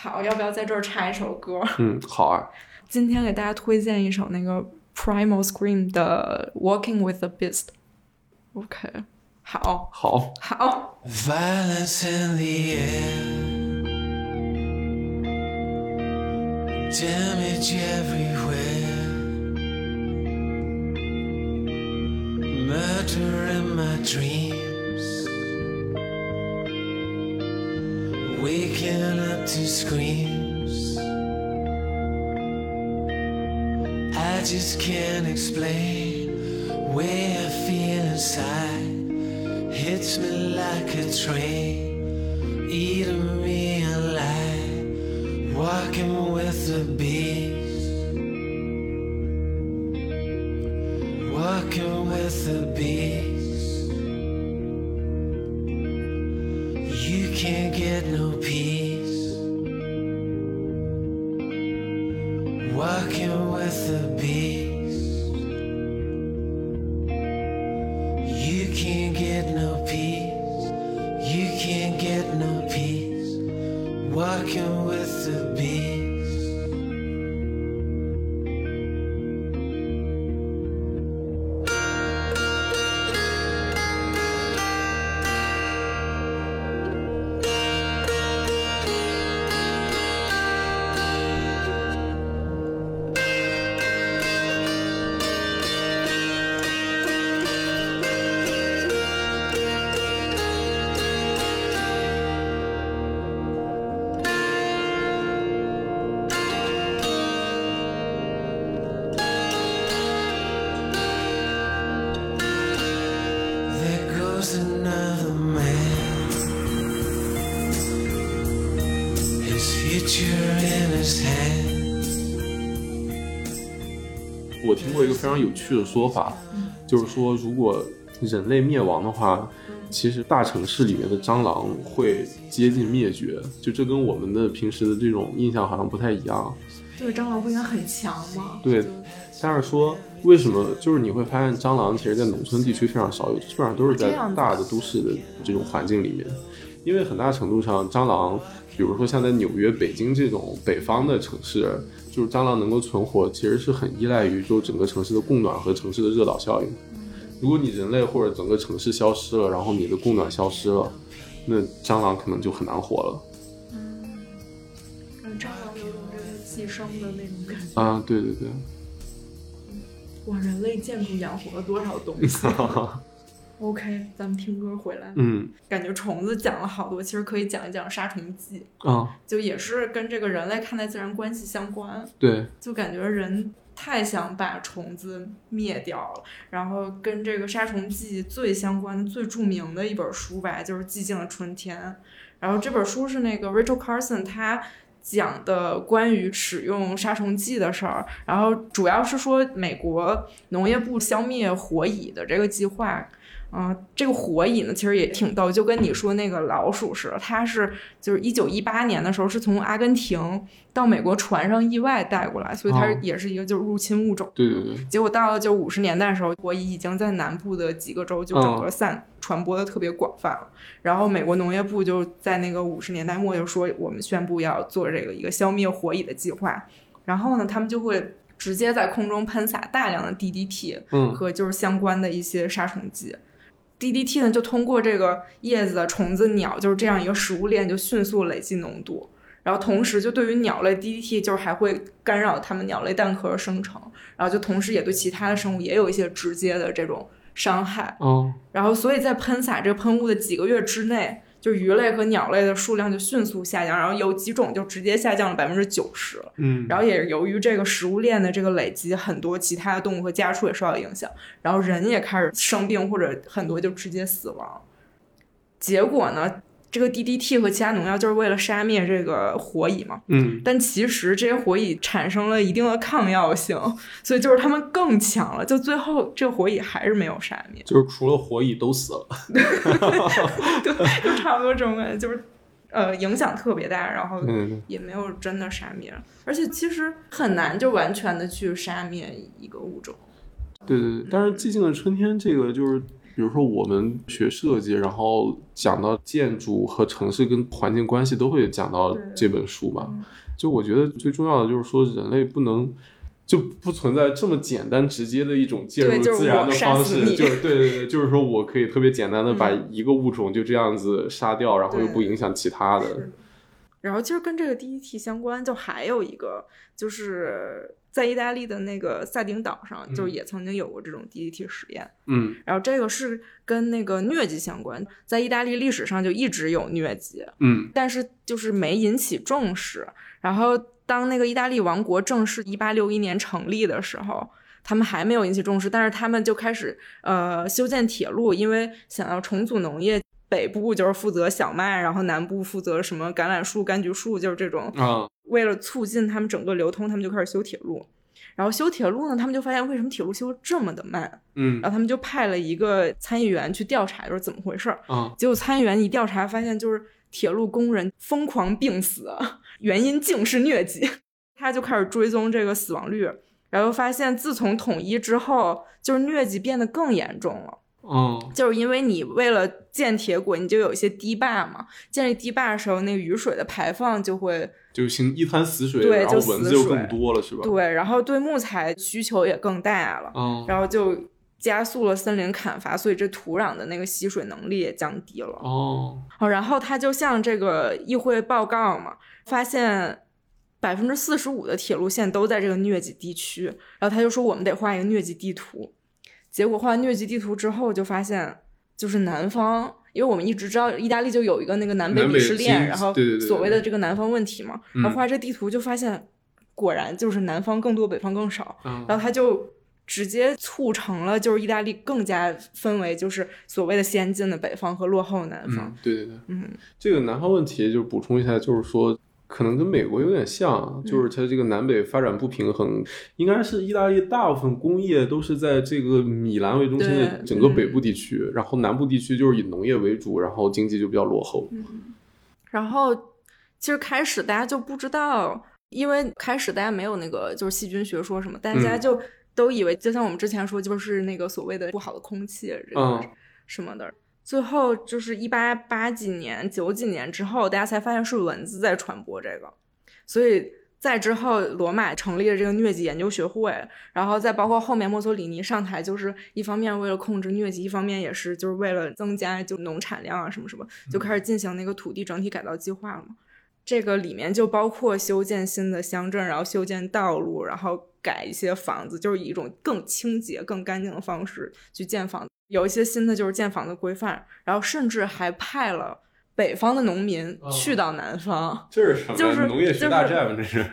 好，要不要在这儿插一首歌？嗯，好啊，今天给大家推荐一首那个 Primal Scream 的《Walking with the Beast》。OK，好，好，好，Violence in the air, damage everywhere, murder in my dreams, waking up to screams. I just can't explain way I feel inside hits me like a train, eating me alive, walking with the beast, walking with the beast. working with the beat. 非常有趣的说法，就是说，如果人类灭亡的话，其实大城市里面的蟑螂会接近灭绝，就这跟我们的平时的这种印象好像不太一样。对，蟑螂不应该很强吗？对但是说为什么，就是你会发现蟑螂其实在农村地区非常少有，基本上都是在大的都市的这种环境里面，因为很大程度上蟑螂，比如说像在纽约、北京这种北方的城市，就是蟑螂能够存活，其实是很依赖于就整个城市的供暖和城市的热岛效应。如果你人类或者整个城市消失了，然后你的供暖消失了，那蟑螂可能就很难活了。让蟑螂有种这个寄生的那种感觉。啊，对对对，哇，人类建筑养活了多少东西 ？OK，咱们听歌回来。嗯感觉虫子讲了好多，其实可以讲一讲杀虫剂，啊，就也是跟这个人类看待自然关系相关。对，就感觉人太想把虫子灭掉了，然后跟这个杀虫剂最相关、最著名的一本书吧，就是《寂静的春天》。然后这本书是那个 Rachel Carson 他讲的关于使用杀虫剂的事儿，然后主要是说美国农业部消灭火蚁的这个计划。嗯、这个火蚁呢，其实也挺逗，就跟你说那个老鼠似的，它是就是一九一八年的时候是从阿根廷到美国船上意外带过来，所以它哦也是一个就是入侵物种。对对对，结果到了就五十年代的时候，火蚁已经在南部的几个州就整个散、传播的特别广泛了。然后美国农业部就在那个五十年代末就说，我们宣布要做这个一个消灭火蚁的计划。然后呢，他们就会直接在空中喷洒大量的 DDT 嗯和就是相关的一些杀虫剂。DDT 呢，就通过这个叶子、虫子、鸟，就是这样一个食物链，就迅速累积浓度。然后同时，就对于鸟类 DDT，就是还会干扰它们鸟类蛋壳的生成，然后就同时也对其他的生物也有一些直接的这种伤害。嗯，然后，所以在喷洒这个喷雾的几个月之内，就鱼类和鸟类的数量就迅速下降，然后有几种就直接下降了百分之九十。嗯，然后也由于这个食物链的这个累积，很多其他的动物和家畜也受到影响，然后人也开始生病或者很多就直接死亡。结果呢，这个 DDT 和其他农药就是为了杀灭这个火蚁嘛。嗯但其实这些火蚁产生了一定的抗药性，所以就是它们更强了。就最后这个火蚁还是没有杀灭，就是除了火蚁都死了。对，就差不多这种感觉，就是呃影响特别大，然后嗯，也没有真的杀灭，而且其实很难就完全的去杀灭一个物种。对对对。但是《寂静的春天》这个就是，比如说我们学设计，然后讲到建筑和城市跟环境关系，都会讲到这本书嘛。嗯就我觉得最重要的就是说，人类不能。就不存在这么简单直接的一种介入自然的方式，就是对对对，就是说我可以特别简单的把嗯一个物种就这样子杀掉，然后又不影响其他的。然后其实跟这个第一题相关，就还有一个就是在意大利的那个萨丁岛上，就也曾经有过这种 DDT 实验。嗯然后这个是跟那个疟疾相关，在意大利历史上就一直有疟疾，嗯但是就是没引起重视。然后当那个意大利王国正式一八六一年成立的时候，他们还没有引起重视，但是他们就开始呃修建铁路，因为想要重组农业。北部就是负责小麦，然后南部负责什么橄榄树、柑橘树，就是这种。啊为了促进他们整个流通，他们就开始修铁路。然后修铁路呢，他们就发现为什么铁路修得这么的慢，嗯然后他们就派了一个参议员去调查，就是怎么回事儿。啊结果参议员一调查，发现就是铁路工人疯狂病死，原因竟是疟疾。他就开始追踪这个死亡率，然后发现自从统一之后，就是疟疾变得更严重了。嗯就是因为你为了建铁轨，你就有一些堤坝嘛，建立堤坝的时候，那个雨水的排放就会就形一滩死水，对然后就死蚊子就更水多了，是吧？，对，然后对木材需求也更大了，嗯然后就加速了森林砍伐，所以这土壤的那个吸水能力也降低了。哦哦，然后他就向这个议会报告嘛，发现百分之四十五的铁路线都在这个疟疾地区，然后他就说我们得画一个疟疾地图。结果画完疟疾地图之后，就发现就是南方，因为我们一直知道意大利就有一个那个南北鄙视链，然后所谓的这个南方问题嘛，然后嗯画这地图就发现果然就是南方更多，北方更少。嗯然后他就直接促成了就是意大利更加分为就是所谓的先进的北方和落后的南方嗯。，对对对，嗯这个南方问题就补充一下，就是说。可能跟美国有点像，就是它这个南北发展不平衡，应该是意大利大部分工业都是在这个米兰为中心的整个北嗯部地区，然后南部地区就是以农业为主，然后经济就比较落后。然后其实开始大家就不知道，因为开始大家没有那个就是细菌学说什么，大家嗯就都以为就像我们之前说，就是那个所谓的不好的空气这个嗯什么的。最后就是一八八几年、九几年之后，大家才发现是蚊子在传播这个，所以在之后，罗马成立了这个疟疾研究学会，然后再包括后面墨索里尼上台，就是一方面为了控制疟疾，一方面也是就是为了增加就农产量啊什么什么，就开始进行那个土地整体改造计划了嘛。这个里面就包括修建新的乡镇，然后修建道路，然后改一些房子，就是以一种更清洁、更干净的方式去建房子。有一些新的就是建房的规范，然后甚至还派了北方的农民去到南方，这是什么就是农业学就是大战吗？这是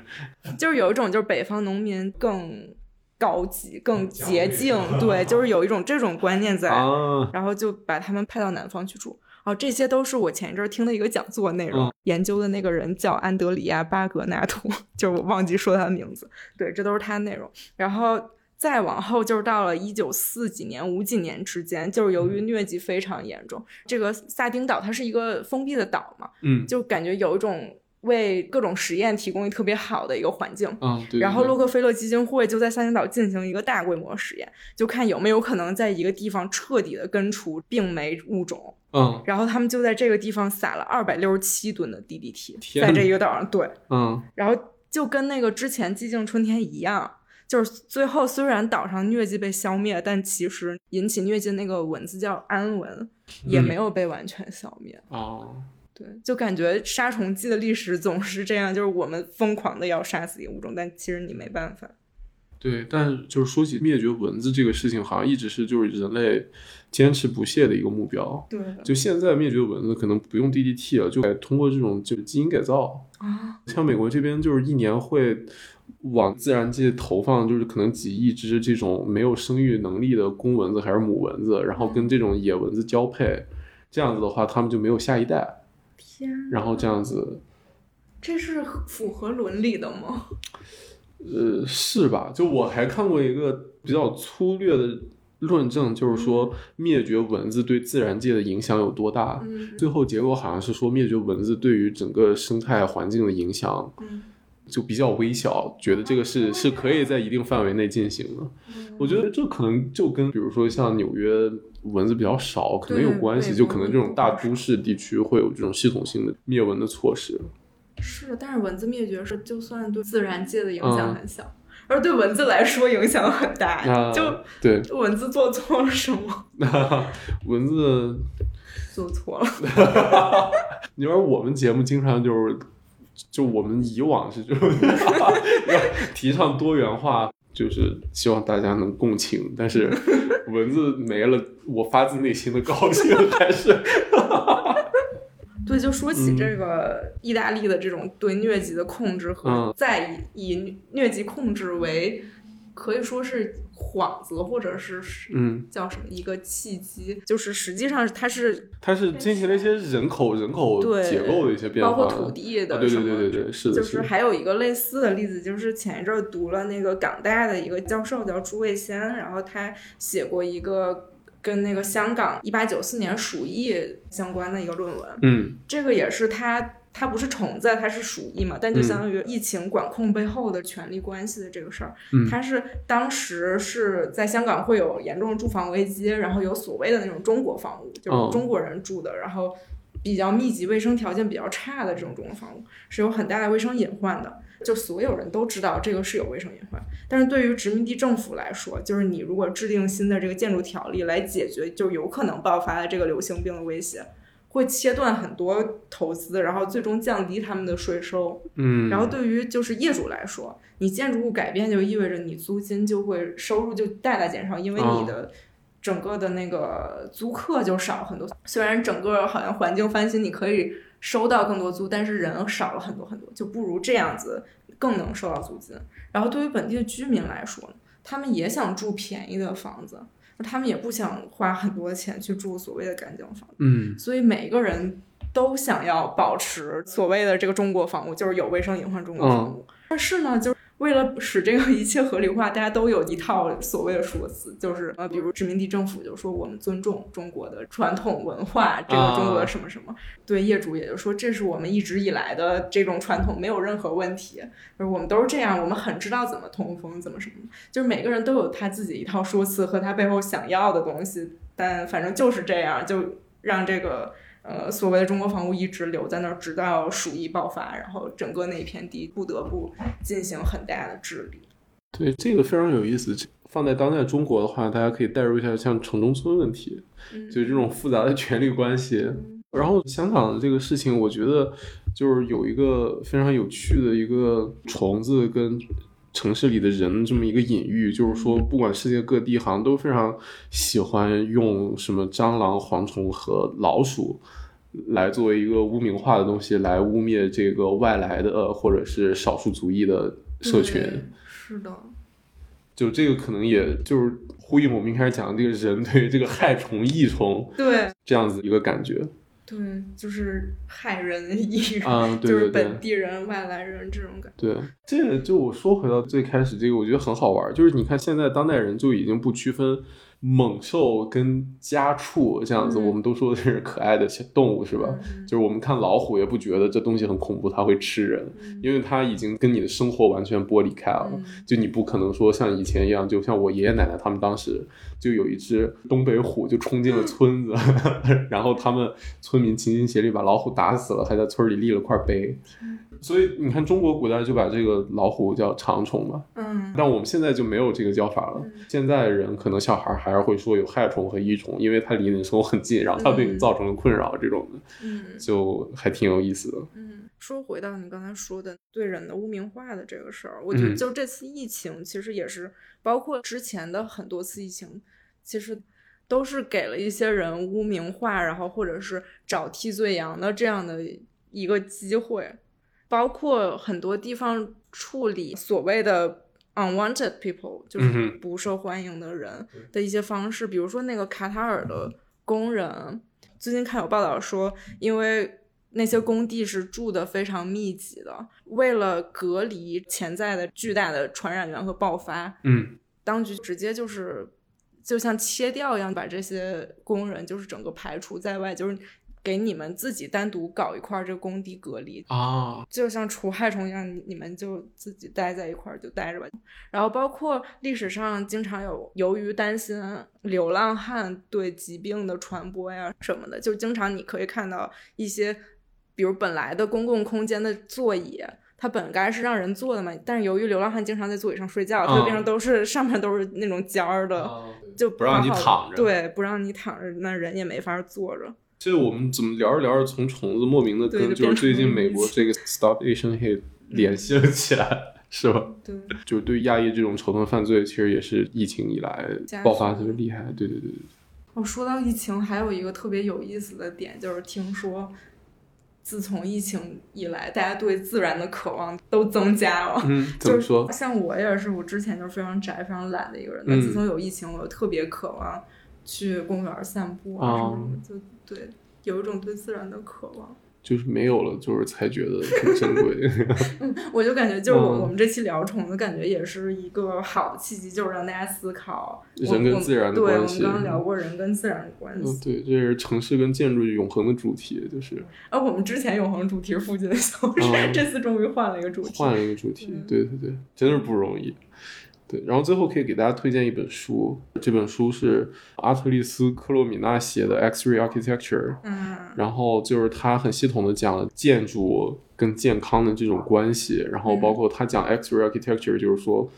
就是有一种就是北方农民更高级、更洁净，对，就是有一种这种观念在，啊，然后就把他们派到南方去住。哦，这些都是我前一阵儿听的一个讲座内容，嗯研究的那个人叫安德里亚·巴格纳图，就是我忘记说他的名字。对，这都是他的内容。然后再往后就是到了一九四几年、五几年之间，就是由于疟疾非常严重，这个萨丁岛它是一个封闭的岛嘛，嗯就感觉有一种为各种实验提供一特别好的一个环境。嗯，对。然后洛克菲勒基金会就在萨丁岛进行一个大规模实验，就看有没有可能在一个地方彻底的根除病媒物种。嗯然后他们就在这个地方撒了二百六十七吨的 DDT，在这一个岛上。对，嗯然后就跟那个之前寂静春天一样，就是最后虽然岛上疟疾被消灭，但其实引起疟疾的那个蚊子叫安蚊，也嗯没有被完全消灭。哦，对，就感觉杀虫剂的历史总是这样，就是我们疯狂的要杀死一个物种，但其实你没办法。对，但是就是说起灭绝蚊子这个事情，好像一直是就是人类坚持不懈的一个目标。对就现在灭绝蚊子可能不用 DDT 了，就通过这种就是基因改造。啊，像美国这边就是一年会往自然界投放，就是可能几亿只这种没有生育能力的公蚊子还是母蚊子，然后跟这种野蚊子交配，这样子的话，它们就没有下一代。天，然后这样子，这是符合伦理的吗？呃，是吧？就我还看过一个比较粗略的论证，就是说灭绝蚊子对自然界的影响有多大。嗯最后结果好像是说灭绝蚊子对于整个生态环境的影响嗯就比较微小，觉得这个是是可以在一定范围内进行的。我觉得这可能就跟比如说像纽约蚊子比较少，可能有关系，就可能这种大都市地区会有这种系统性的灭蚊的措施。是，但是蚊子灭绝是就算对自然界的影响嗯很小，而对蚊子来说影响很大。啊，就对，蚊子做错了什么？蚊子做错了。你说我们节目经常就是，就我们以往是这种 要提倡多元化，就是希望大家能共情，但是 蚊子没了，我发自内心的高兴，还是 对，就说起嗯这个意大利的这种对疟疾的控制和嗯。再以以疟疾控制为可以说是幌子，或者是是嗯，叫什么一个契机，就是实际上它是它是进行了一些人口人口对结构的一些变化，包括土地啊对的什么对对对对，是的，就是还有一个类似的例子，就是前一阵儿读了那个港大的一个教授叫朱卫先，然后他写过一个跟那个香港一八九四年鼠疫相关的一个论文，嗯。这个也是他。它不是虫子，它是鼠疫嘛，但就嗯相当于疫情管控背后的权力关系的这个事儿。嗯它是当时是在香港会有严重的住房危机，然后有所谓的那种中国房屋，就哦是中国人住的，然后比较密集、卫生条件比较差的这种中国房屋，是有很大的卫生隐患的。就所有人都知道这个是有卫生隐患，但是对于殖民地政府来说，就是你如果制定新的这个建筑条例来解决就有可能爆发的这个流行病的威胁，会切断很多投资，然后最终降低他们的税收。嗯，然后对于就是业主来说，你建筑物改变就意味着你租金就会收入就大大减少，因为哦你的整个的那个租客就少很多。虽然整个好像环境翻新，你可以收到更多租，但是人少了很多很多，就不如这样子更能收到租金。然后对于本地的居民来说，他们也想住便宜的房子，他们也不想花很多钱去住所谓的干净房。嗯所以每个人都想要保持所谓的这个中国房屋，就是有卫生隐患中国房屋。但是呢，就是为了使这个一切合理化，大家都有一套所谓的说辞，就是呃，比如殖民地政府就说我们尊重中国的传统文化，这个中国的什么什么，对业主也就说这是我们一直以来的这种传统，没有任何问题，就是我们都是这样，我们很知道怎么通风，怎么什么，就是每个人都有他自己一套说辞和他背后想要的东西，但反正就是这样，就让这个。呃，所谓的中国房屋一直留在那儿，直到鼠疫爆发，然后整个那一片地不得不进行很大的治理。对，这个非常有意思。放在当代中国的话，大家可以代入一下像城中村问题，嗯就这种复杂的权力关系。然后香港的这个事情，我觉得就是有一个非常有趣的一个虫子跟城市里的人这么一个隐喻，就是说，不管世界各地好像都非常喜欢用什么蟑螂、蝗虫和老鼠来作为一个污名化的东西来污蔑这个外来的呃或者是少数族裔的社群。是的，就这个可能也就是呼应我们一开始讲的这个人对这个害虫、益虫对这样子一个感觉。对，就是害人艺人，嗯，对就是本地人、外来人这种感觉。对，这个就我说回到最开始这个，我觉得很好玩儿，就是你看现在当代人就已经不区分猛兽跟家畜这样子，嗯我们都说的是可爱的小动物是吧？嗯就是我们看老虎也不觉得这东西很恐怖，它会吃人，嗯因为它已经跟你的生活完全剥离开了。嗯就你不可能说像以前一样，就像我爷爷奶奶他们当时就有一只东北虎就冲进了村子，然后他们村民齐心协力把老虎打死了，还在村里立了块碑。所以你看，中国古代就把这个老虎叫长虫嘛，嗯。但我们现在就没有这个叫法了。现在人可能小孩还是会说有害虫和益虫，因为它离你的生活很近，然后它对你嗯造成了困扰，这种的嗯。就还挺有意思的。嗯，说回到你刚才说的对人的污名化的这个事儿，我觉得嗯。就这次疫情其实也是，包括之前的很多次疫情，其实都是给了一些人污名化，然后或者是找替罪羊的这样的一个机会，包括很多地方处理所谓的 unwanted people，就是不受欢迎的人的一些方式，比如说那个卡塔尔的工人，最近看有报道说，因为那些工地是住的非常密集的，为了隔离潜在的巨大的传染源和爆发，嗯。当局直接就是就像切掉一样，把这些工人就是整个排除在外，就是给你们自己单独搞一块儿这个工地隔离，啊，就像除害虫一样，你你们就自己待在一块儿就待着吧。然后包括历史上经常有由于担心流浪汉对疾病的传播呀什么的，就经常你可以看到一些，比如本来的公共空间的座椅。它本该是让人坐的嘛，但是由于流浪汉经常在座椅上睡觉，它就变成都是、上面都是那种尖儿的，就不让你躺着对，不让你躺着，那人也没法坐着。这我们怎么聊着聊着，从虫子莫名的跟就是最近美国这个 Stop Asian Hate 联系了起来，是吧？对，就是对亚裔这种仇恨犯罪，其实也是疫情以来爆发特别厉害。对对对对，我说到疫情，还有一个特别有意思的点，就是听说，自从疫情以来，大家对自然的渴望都增加了。嗯，怎就是么说？像我也是，我之前就是非常宅、非常懒的一个人，但嗯自从有疫情，我就特别渴望去公园散步啊什哦么就对，有一种对自然的渴望。就是没有了，就是才觉得很珍贵。我就感觉，就是我、嗯我们这期聊虫子，感觉也是一个好的契机，就是让大家思考人跟自然的关系对，我们刚刚聊过人跟自然的关系。嗯，对，这是城市跟建筑永恒的主题，就是啊，我们之前永恒主题是附近的小事，嗯这次终于换了一个主题。换了一个主题嗯。对对对，真是不容易。对，然后最后可以给大家推荐一本书，这本书是阿特利斯·克洛米纳写的《X-ray Architecture》，嗯。然后就是他很系统的讲了建筑跟健康的这种关系，然后包括他讲 X-ray architecture，就是说，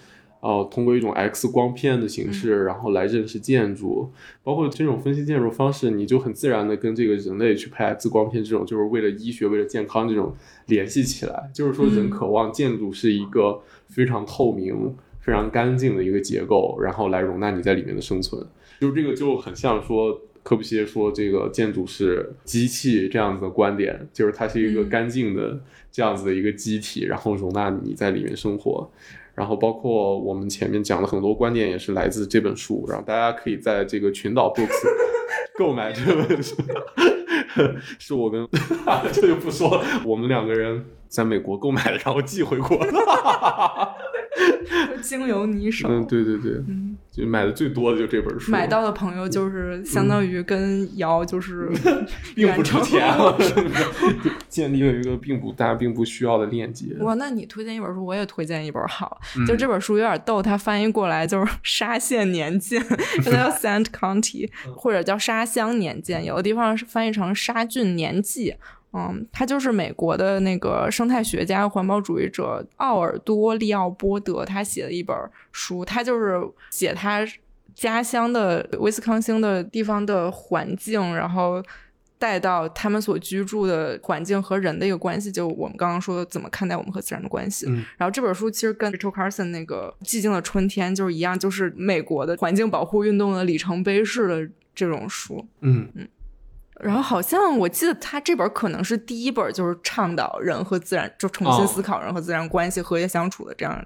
呃，通过一种 X 光片的形式，然后来认识建筑，包括这种分析建筑方式，你就很自然的跟这个人类去拍 X 光片这种，就是为了医学、为了健康这种联系起来，就是说人嗯。渴望建筑是一个非常透明、非常干净的一个结构，然后来容纳你在里面的生存，就是这个就很像说。科布西耶说：“这个建筑是机器这样子的观点，就是它是一个嗯干净的这样子的一个机体，然后容纳你在里面生活。然后包括我们前面讲的很多观点也是来自这本书，然后大家可以在这个群岛 books 购买这本书。是我跟 这就不说了，我们两个人在美国购买的，然后寄回国。就 经由你手。嗯，对对对，嗯就买的最多的就这本书，买到的朋友就是相当于跟瑶就是 并不值钱了，是不是？建立了一个并不大家并不需要的链接。哇，那你推荐一本书，我也推荐一本好。嗯就这本书有点逗，它翻译过来就是 “沙县年鉴”，它叫 Sand County，或嗯者叫“沙乡年鉴”，有的地方是翻译成“沙郡年记”。嗯，他就是美国的那个生态学家、环保主义者奥尔多利奥波德，他写的一本书，他就是写他家乡的威斯康星的地方的环境，然后带到他们所居住的环境和人的一个关系，就我们刚刚说的怎么看待我们和自然的关系。嗯然后这本书其实跟 Rachel Carson 那个《寂静的春天》就是一样，就是美国的环境保护运动的里程碑式的这种书。嗯然后好像我记得他这本可能是第一本，就是倡导人和自然，就重新哦。思考人和自然关系、和谐相处的这样。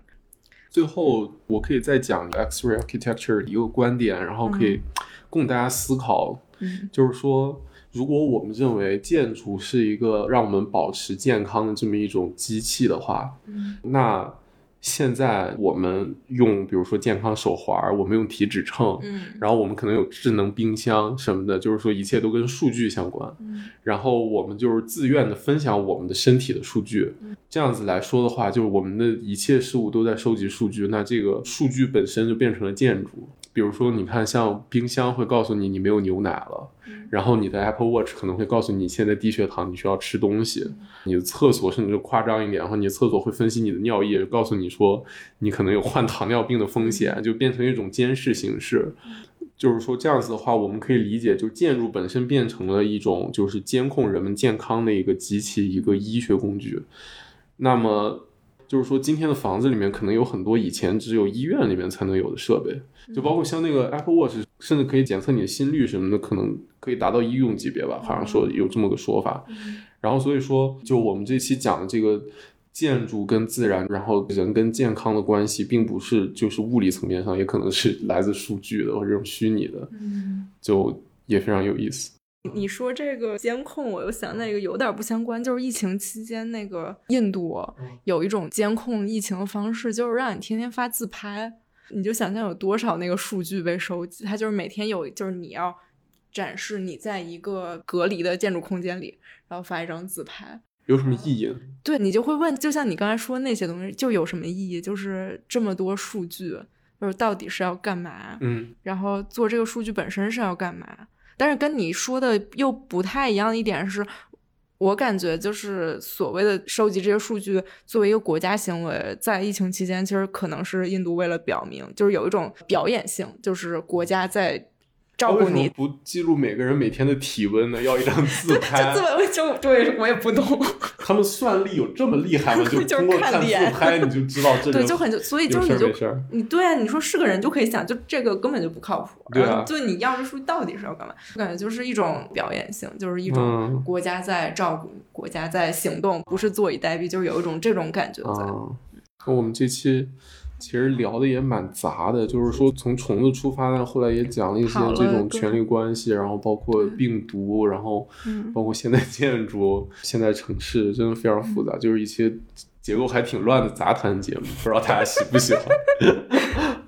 最后我可以再讲 X-ray architecture 一个观点，然后可以供大家思考，嗯。就是说，如果我们认为建筑是一个让我们保持健康的这么一种机器的话，嗯。那现在我们用比如说健康手环，我们用体脂秤，嗯然后我们可能有智能冰箱什么的，就是说一切都跟数据相关。嗯然后我们就是自愿的分享我们的身体的数据，这样子来说的话，就是我们的一切事物都在收集数据，那这个数据本身就变成了建筑。比如说，你看，像冰箱会告诉你你没有牛奶了，然后你的 Apple Watch 可能会告诉你现在低血糖，你需要吃东西。你的厕所甚至夸张一点，然后你的厕所会分析你的尿液，告诉你说你可能有患糖尿病的风险，就变成一种监视形式。就是说这样子的话，我们可以理解，就建筑本身变成了一种就是监控人们健康的一个极其，一个医学工具。那么就是说，今天的房子里面可能有很多以前只有医院里面才能有的设备，就包括像那个 Apple Watch，甚至可以检测你的心率什么的，可能可以达到医用级别吧，好像说有这么个说法。然后所以说，就我们这期讲的这个建筑跟自然，然后人跟健康的关系，并不是就是物理层面上，也可能是来自数据的或者这种虚拟的，嗯就也非常有意思。你说这个监控，我又想到一个有点不相关，就是疫情期间那个印度有一种监控疫情的方式，就是让你天天发自拍，你就想象有多少那个数据被收集，它就是每天有，就是你要展示你在一个隔离的建筑空间里，然后发一张自拍。有什么意义？对你就会问，就像你刚才说那些东西，就有什么意义？就是这么多数据，就是到底是要干嘛？嗯然后做这个数据本身是要干嘛？但是跟你说的又不太一样的一点是，我感觉就是所谓的收集这些数据作为一个国家行为，在疫情期间，其实可能是印度为了表明，就是有一种表演性，就是国家在照顾你。不记录每个人每天的体温呢？要一张自拍这，么就对我也不懂，他们算力有这么厉害吗？就就是通过看自拍你就知道这 对，就很所以就是你就。你对啊，你说是个人就可以想，就这个根本就不靠谱。对啊就你要这数据到底是要干嘛？我感觉就是一种表演性，就是一种嗯国家在照顾，国家在行动，不是坐以待毙，就是有一种这种感觉在。啊，那我们这期其实聊的也蛮杂的，就是说从虫子出发，但后来也讲了一些这种权力关系，然后包括病毒，然后嗯包括现代 建筑、现代城市，真的非常复杂，就是一些结构还挺乱的杂谈节目，不知道大家喜不喜欢。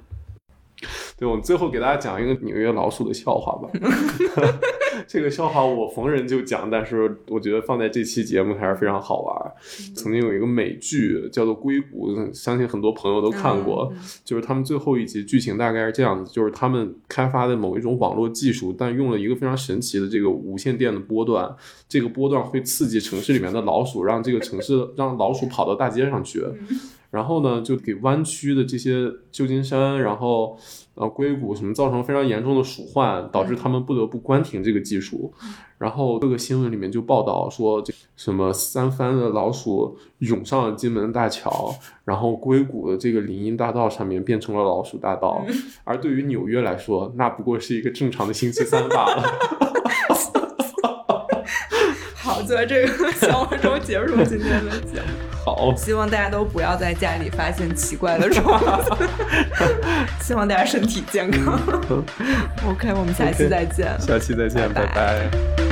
对，我们最后给大家讲一个纽约老鼠的笑话吧。这个笑话我逢人就讲，但是我觉得放在这期节目还是非常好玩。曾经有一个美剧叫做《硅谷》，相信很多朋友都看过。嗯就是他们最后一集剧情大概是这样子，就是他们开发的某一种网络技术，但用了一个非常神奇的这个无线电的波段，这个波段会刺激城市里面的老鼠，让这个城市让老鼠跑到大街上去。然后呢，就给湾区的这些旧金山，然后呃硅谷什么造成非常严重的鼠患，导致他们不得不关停这个技术。然后各个新闻里面就报道说，这什么三藩的老鼠涌上了金门大桥，然后硅谷的这个林荫大道上面变成了老鼠大道。而对于纽约来说，那不过是一个正常的星期三罢了。好，就在这个笑话中结束今天的节目。好，希望大家都不要在家里发现奇怪的虫子，希望大家身体健康。OK，我们下期再见。下期再见，拜。拜拜